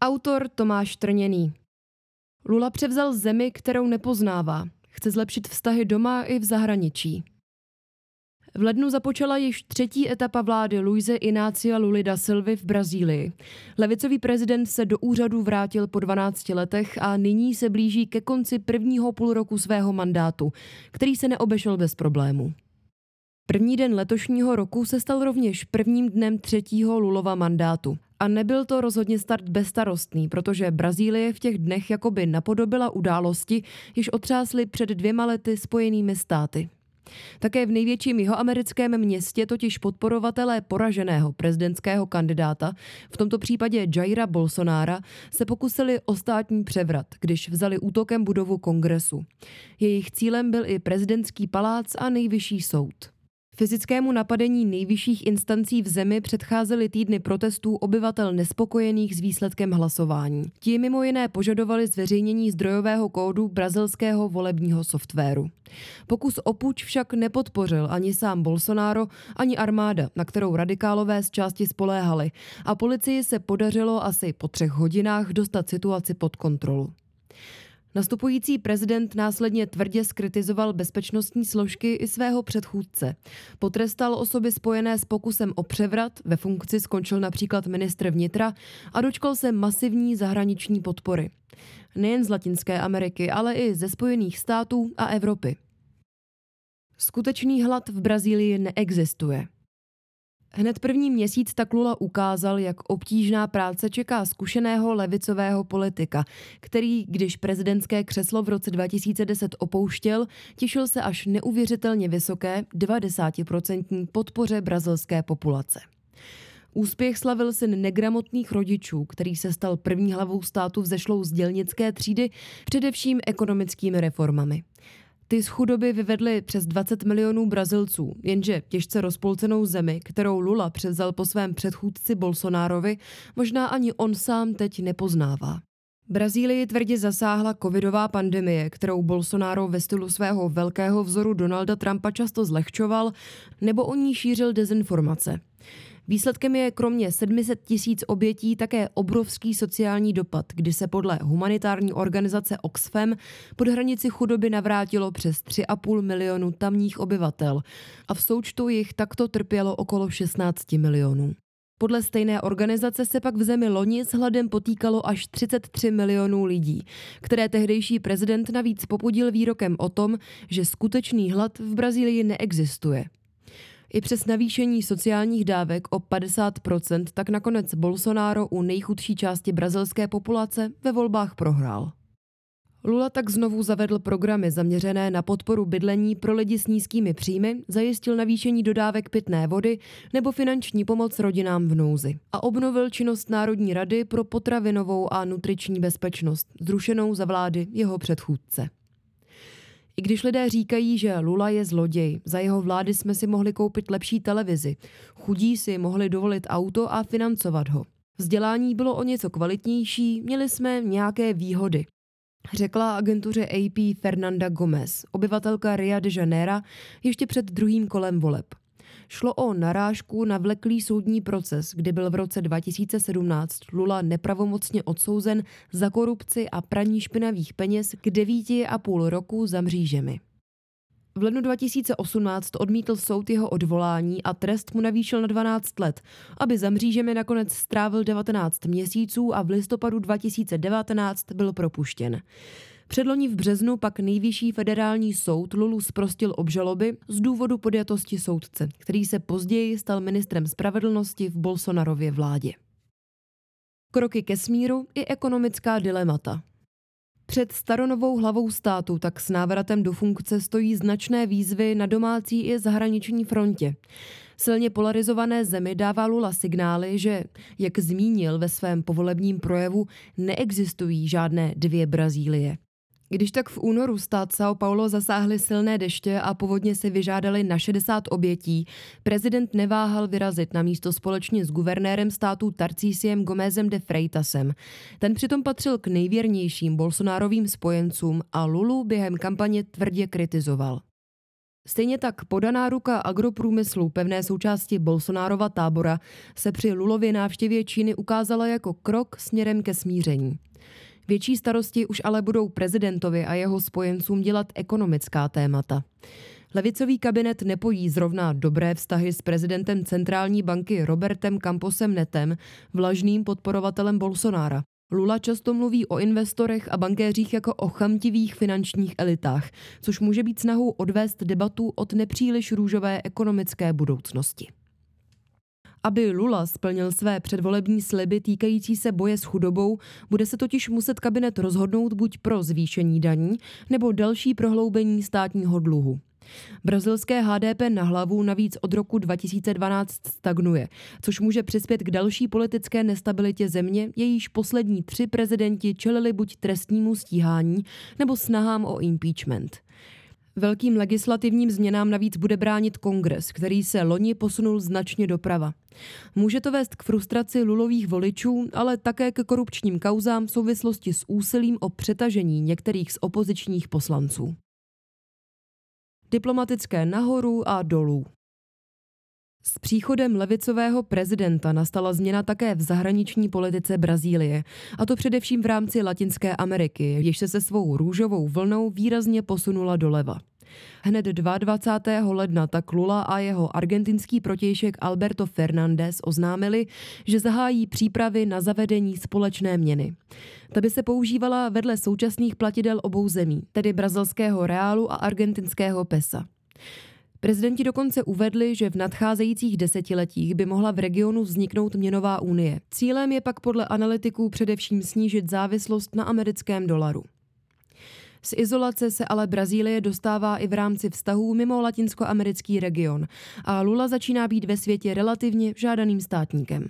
Autor Tomáš Trněný. Lula převzal zemi, kterou nepoznává. Chce zlepšit vztahy doma i v zahraničí. V lednu započala již třetí etapa vlády Luise Inácia Luli da Silvy v Brazílii. Levicový prezident se do úřadu vrátil po 12 letech a nyní se blíží ke konci prvního půl roku svého mandátu, který se neobešel bez problémů. První den letošního roku se stal rovněž prvním dnem třetího Lulova mandátu. A nebyl to rozhodně start bezstarostný, protože Brazílie v těch dnech jakoby napodobila události, již otřásly před dvěma lety spojenými státy. Také v největším jihoamerickém městě totiž podporovatelé poraženého prezidentského kandidáta, v tomto případě Jaira Bolsonára, se pokusili o státní převrat, když vzali útokem budovu kongresu. Jejich cílem byl i prezidentský palác a nejvyšší soud. Fyzickému napadení nejvyšších instancí v zemi předcházely týdny protestů obyvatel nespokojených s výsledkem hlasování. Ti mimo jiné požadovali zveřejnění zdrojového kódu brazilského volebního softwaru. Pokus o puč však nepodpořil ani sám Bolsonaro, ani armáda, na kterou radikálové z části spoléhali a policii se podařilo asi po třech hodinách dostat situaci pod kontrolu. Nastupující prezident následně tvrdě skritizoval bezpečnostní složky i svého předchůdce. Potrestal osoby spojené s pokusem o převrat, ve funkci skončil například ministr vnitra a dočkal se masivní zahraniční podpory. Nejen z Latinské Ameriky, ale i ze Spojených států a Evropy. Skutečný hlad v Brazílii neexistuje. Hned první měsíc tak Lula ukázal, jak obtížná práce čeká zkušeného levicového politika, který, když prezidentské křeslo v roce 2010 opouštěl, těšil se až neuvěřitelně vysoké 90% podpoře brazilské populace. Úspěch slavil syn negramotných rodičů, který se stal první hlavou státu vzešlou z dělnické třídy, především ekonomickými reformami. Ty z chudoby vyvedly přes 20 milionů Brazilců, jenže těžce rozpolcenou zemi, kterou Lula převzal po svém předchůdci Bolsonárovi, možná ani on sám teď nepoznává. Brazílii tvrdě zasáhla covidová pandemie, kterou Bolsonaro ve stylu svého velkého vzoru Donalda Trumpa často zlehčoval nebo o ní šířil dezinformace. Výsledkem je kromě 700 tisíc obětí také obrovský sociální dopad, kdy se podle humanitární organizace Oxfam pod hranici chudoby navrátilo přes 3,5 milionu tamních obyvatel a v součtu jich takto trpělo okolo 16 milionů. Podle stejné organizace se pak v zemi loni s hladem potýkalo až 33 milionů lidí, které tehdejší prezident navíc popudil výrokem o tom, že skutečný hlad v Brazílii neexistuje. I přes navýšení sociálních dávek o 50% tak nakonec Bolsonaro u nejchudší části brazilské populace ve volbách prohrál. Lula tak znovu zavedl programy zaměřené na podporu bydlení pro lidi s nízkými příjmy, zajistil navýšení dodávek pitné vody nebo finanční pomoc rodinám v nouzi a obnovil činnost Národní rady pro potravinovou a nutriční bezpečnost, zrušenou za vlády jeho předchůdce. I když lidé říkají, že Lula je zloděj, za jeho vlády jsme si mohli koupit lepší televizi, chudí si mohli dovolit auto a financovat ho. Vzdělání bylo o něco kvalitnější, měli jsme nějaké výhody. Řekla agentuře AP Fernanda Gomez, obyvatelka Rio de Janeiro, ještě před druhým kolem voleb. Šlo o narážku na vleklý soudní proces, kdy byl v roce 2017 Lula nepravomocně odsouzen za korupci a praní špinavých peněz k devíti a půl roku za mřížemi. V lednu 2018 odmítl soud jeho odvolání a trest mu navýšil na 12 let, aby za mřížemi nakonec strávil 19 měsíců a v listopadu 2019 byl propuštěn. Předloni v březnu pak nejvyšší federální soud Lulu zprostil obžaloby z důvodu podjatosti soudce, který se později stal ministrem spravedlnosti v Bolsonarově vládě. Kroky ke smíru i ekonomická dilemata. Před staronovou hlavou státu tak s návratem do funkce stojí značné výzvy na domácí i zahraniční frontě. Silně polarizované zemi dává Lula signály, že, jak zmínil ve svém povolebním projevu, neexistují žádné dvě Brazílie. Když tak v únoru stát São Paulo zasáhly silné deště a povodně se vyžádali na 60 obětí, prezident neváhal vyrazit na místo společně s guvernérem státu Tarcísiem Gomezem de Freitasem. Ten přitom patřil k nejvěrnějším Bolsonárovým spojencům a Lulu během kampaně tvrdě kritizoval. Stejně tak podaná ruka agroprůmyslu, pevné součásti Bolsonárova tábora, se při Lulově návštěvě Číny ukázala jako krok směrem ke smíření. Větší starosti už ale budou prezidentovi a jeho spojencům dělat ekonomická témata. Levicový kabinet nepojí zrovna dobré vztahy s prezidentem centrální banky Robertem Camposem Netem, vlažným podporovatelem Bolsonára. Lula často mluví o investorech a bankéřích jako o chamtivých finančních elitách, což může být snahou odvést debatu od nepříliš růžové ekonomické budoucnosti. Aby Lula splnil své předvolební sliby týkající se boje s chudobou, bude se totiž muset kabinet rozhodnout buď pro zvýšení daní nebo další prohloubení státního dluhu. Brazilské HDP na hlavu navíc od roku 2012 stagnuje, což může přispět k další politické nestabilitě země, jejíž poslední tři prezidenti čelili buď trestnímu stíhání nebo snahám o impeachment. Velkým legislativním změnám navíc bude bránit kongres, který se loni posunul značně doprava. Může to vést k frustraci lulových voličů, ale také k korupčním kauzám v souvislosti s úsilím o přetažení některých z opozičních poslanců diplomatické nahoru a dolů. S příchodem levicového prezidenta nastala změna také v zahraniční politice Brazílie, a to především v rámci Latinské Ameriky, jež se se svou růžovou vlnou výrazně posunula doleva. Hned 22. ledna tak Lula a jeho argentinský protějšek Alberto Fernández oznámili, že zahájí přípravy na zavedení společné měny. Ta by se používala vedle současných platidel obou zemí, tedy brazilského reálu a argentinského pesa. Prezidenti dokonce uvedli, že v nadcházejících desetiletích by mohla v regionu vzniknout měnová unie. Cílem je pak podle analytiků především snížit závislost na americkém dolaru. Z izolace se ale Brazílie dostává i v rámci vztahů mimo latinskoamerický region a Lula začíná být ve světě relativně žádaným státníkem.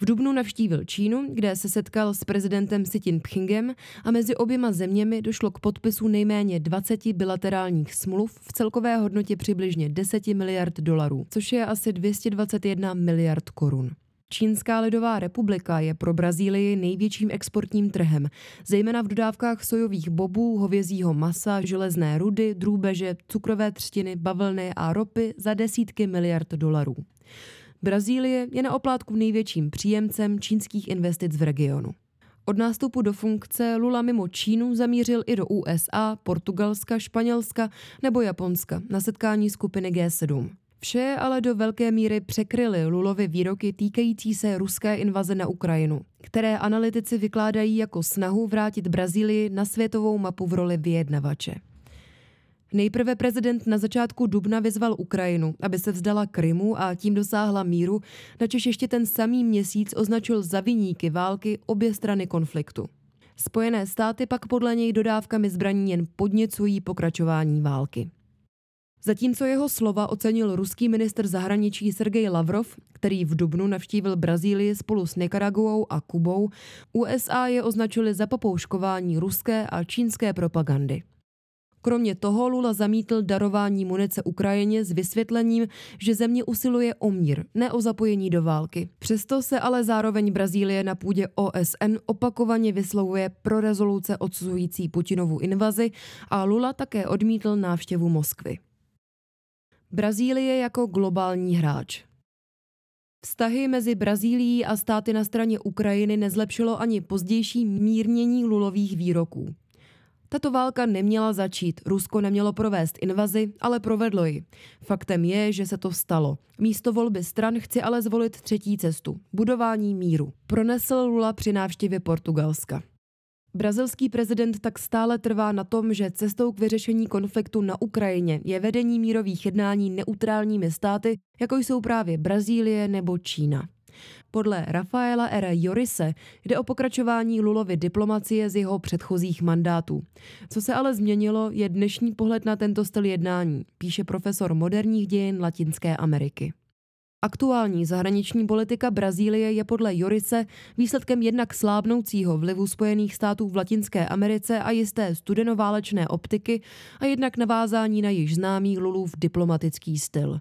V Dubnu navštívil Čínu, kde se setkal s prezidentem Xi Jinpingem a mezi oběma zeměmi došlo k podpisu nejméně 20 bilaterálních smluv v celkové hodnotě přibližně 10 miliard dolarů, což je asi 221 miliard korun. Čínská lidová republika je pro Brazílii největším exportním trhem, zejména v dodávkách sojových bobů, hovězího masa, železné rudy, drůbeže, cukrové třtiny, bavlny a ropy za desítky miliard dolarů. Brazílie je na oplátku největším příjemcem čínských investic v regionu. Od nástupu do funkce Lula mimo Čínu zamířil i do USA, Portugalska, Španělska nebo Japonska na setkání skupiny G7. Vše ale do velké míry překryly Lulovy výroky týkající se ruské invaze na Ukrajinu, které analytici vykládají jako snahu vrátit Brazílii na světovou mapu v roli vyjednavače. Nejprve prezident na začátku dubna vyzval Ukrajinu, aby se vzdala Krymu a tím dosáhla míru, načež ještě ten samý měsíc označil za viníky války obě strany konfliktu. Spojené státy pak podle něj dodávkami zbraní jen podněcují pokračování války. Zatímco jeho slova ocenil ruský minister zahraničí Sergej Lavrov, který v Dubnu navštívil Brazílii spolu s Nikaraguou a Kubou, USA je označili za popouškování ruské a čínské propagandy. Kromě toho Lula zamítl darování munice Ukrajině s vysvětlením, že země usiluje o mír, ne o zapojení do války. Přesto se ale zároveň Brazílie na půdě OSN opakovaně vyslovuje pro rezoluce odsuzující Putinovu invazi a Lula také odmítl návštěvu Moskvy. Brazílie jako globální hráč. Vztahy mezi Brazílií a státy na straně Ukrajiny nezlepšilo ani pozdější mírnění lulových výroků. Tato válka neměla začít, Rusko nemělo provést invazi, ale provedlo ji. Faktem je, že se to stalo. Místo volby stran chci ale zvolit třetí cestu – budování míru. Pronesl Lula při návštěvě Portugalska. Brazilský prezident tak stále trvá na tom, že cestou k vyřešení konfliktu na Ukrajině je vedení mírových jednání neutrálními státy, jako jsou právě Brazílie nebo Čína. Podle Rafaela R. Jorise jde o pokračování Lulovy diplomacie z jeho předchozích mandátů. Co se ale změnilo, je dnešní pohled na tento styl jednání, píše profesor moderních dějin Latinské Ameriky. Aktuální zahraniční politika Brazílie je podle Jorise výsledkem jednak slábnoucího vlivu Spojených států v Latinské Americe a jisté studenoválečné optiky a jednak navázání na již známý Lulův diplomatický styl.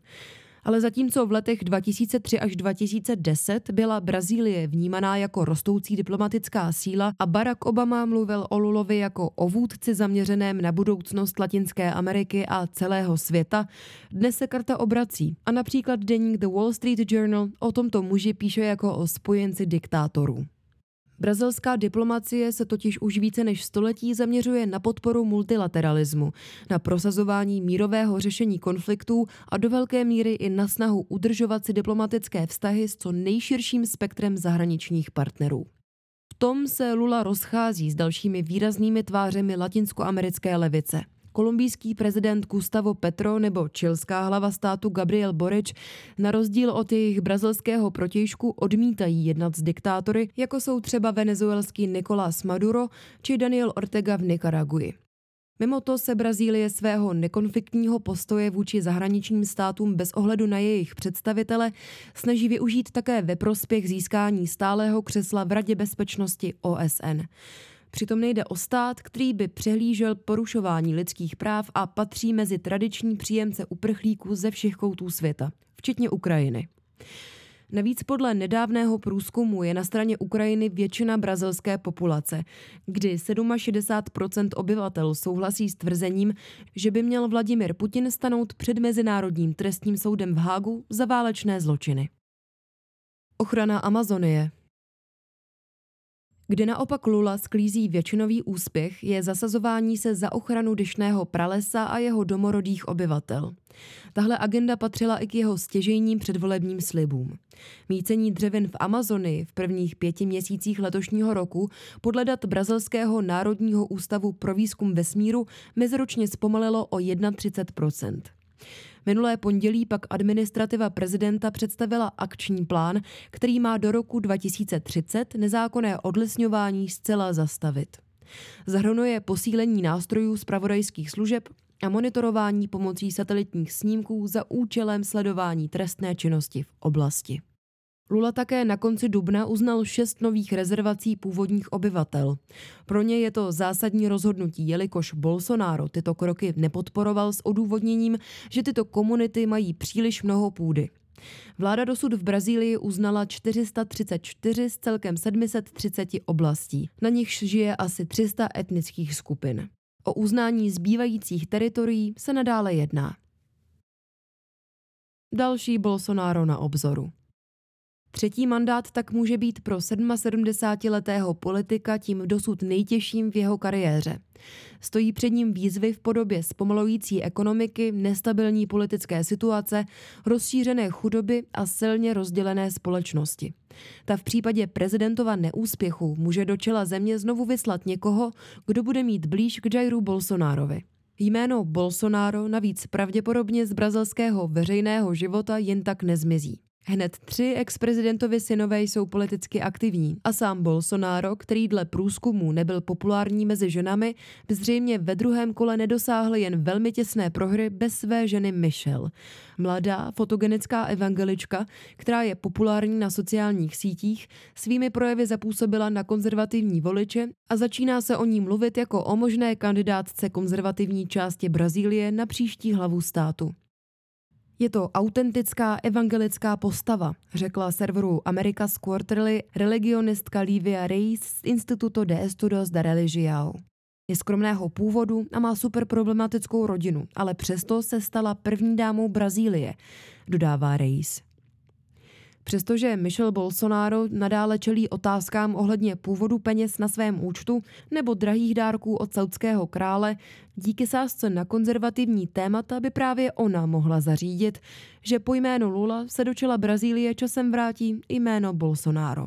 Ale zatímco v letech 2003 až 2010 byla Brazílie vnímaná jako rostoucí diplomatická síla a Barack Obama mluvil o Lulovi jako o vůdci zaměřeném na budoucnost Latinské Ameriky a celého světa, dnes se karta obrací a například deník The Wall Street Journal o tomto muži píše jako o spojenci diktátorů. Brazilská diplomacie se totiž už více než století zaměřuje na podporu multilateralismu, na prosazování mírového řešení konfliktů a do velké míry i na snahu udržovat si diplomatické vztahy s co nejširším spektrem zahraničních partnerů. V tom se Lula rozchází s dalšími výraznými tvářemi latinskoamerické levice – kolumbijský prezident Gustavo Petro nebo čilská hlava státu Gabriel Boric na rozdíl od jejich brazilského protějšku odmítají jednat s diktátory, jako jsou třeba venezuelský Nicolás Maduro či Daniel Ortega v Nikaraguji. Mimo to se Brazílie svého nekonfliktního postoje vůči zahraničním státům bez ohledu na jejich představitele snaží využít také ve prospěch získání stálého křesla v Radě bezpečnosti OSN. Přitom nejde o stát, který by přehlížel porušování lidských práv a patří mezi tradiční příjemce uprchlíků ze všech koutů světa, včetně Ukrajiny. Navíc podle nedávného průzkumu je na straně Ukrajiny většina brazilské populace, kdy 67% obyvatel souhlasí s tvrzením, že by měl Vladimir Putin stanout před Mezinárodním trestním soudem v Hágu za válečné zločiny. Ochrana Amazonie kde naopak Lula sklízí většinový úspěch, je zasazování se za ochranu dyšného pralesa a jeho domorodých obyvatel. Tahle agenda patřila i k jeho stěžejním předvolebním slibům. Mícení dřevin v Amazonii v prvních pěti měsících letošního roku podle dat Brazilského národního ústavu pro výzkum vesmíru meziročně zpomalilo o 31 Minulé pondělí pak administrativa prezidenta představila akční plán, který má do roku 2030 nezákonné odlesňování zcela zastavit. Zahrnuje posílení nástrojů zpravodajských služeb a monitorování pomocí satelitních snímků za účelem sledování trestné činnosti v oblasti. Lula také na konci dubna uznal šest nových rezervací původních obyvatel. Pro ně je to zásadní rozhodnutí, jelikož Bolsonaro tyto kroky nepodporoval s odůvodněním, že tyto komunity mají příliš mnoho půdy. Vláda dosud v Brazílii uznala 434 z celkem 730 oblastí. Na nichž žije asi 300 etnických skupin. O uznání zbývajících teritorií se nadále jedná. Další Bolsonaro na obzoru. Třetí mandát tak může být pro 77-letého politika tím dosud nejtěžším v jeho kariéře. Stojí před ním výzvy v podobě zpomalující ekonomiky, nestabilní politické situace, rozšířené chudoby a silně rozdělené společnosti. Ta v případě prezidentova neúspěchu může do čela země znovu vyslat někoho, kdo bude mít blíž k Jairu Bolsonárovi. Jméno Bolsonaro navíc pravděpodobně z brazilského veřejného života jen tak nezmizí. Hned tři ex-prezidentovi synové jsou politicky aktivní a sám Bolsonaro, který dle průzkumů nebyl populární mezi ženami, zřejmě ve druhém kole nedosáhl jen velmi těsné prohry bez své ženy Michelle. Mladá, fotogenická evangelička, která je populární na sociálních sítích, svými projevy zapůsobila na konzervativní voliče a začíná se o ní mluvit jako o možné kandidátce konzervativní části Brazílie na příští hlavu státu. Je to autentická evangelická postava, řekla serveru America's Quarterly religionistka Livia Reis z Instituto de Estudios da Religião. Je skromného původu a má super problematickou rodinu, ale přesto se stala první dámou Brazílie, dodává Reis. Přestože Michel Bolsonaro nadále čelí otázkám ohledně původu peněz na svém účtu nebo drahých dárků od saudského krále, díky sázce na konzervativní témata by právě ona mohla zařídit, že po jménu Lula se do čela Brazílie časem vrátí jméno Bolsonaro.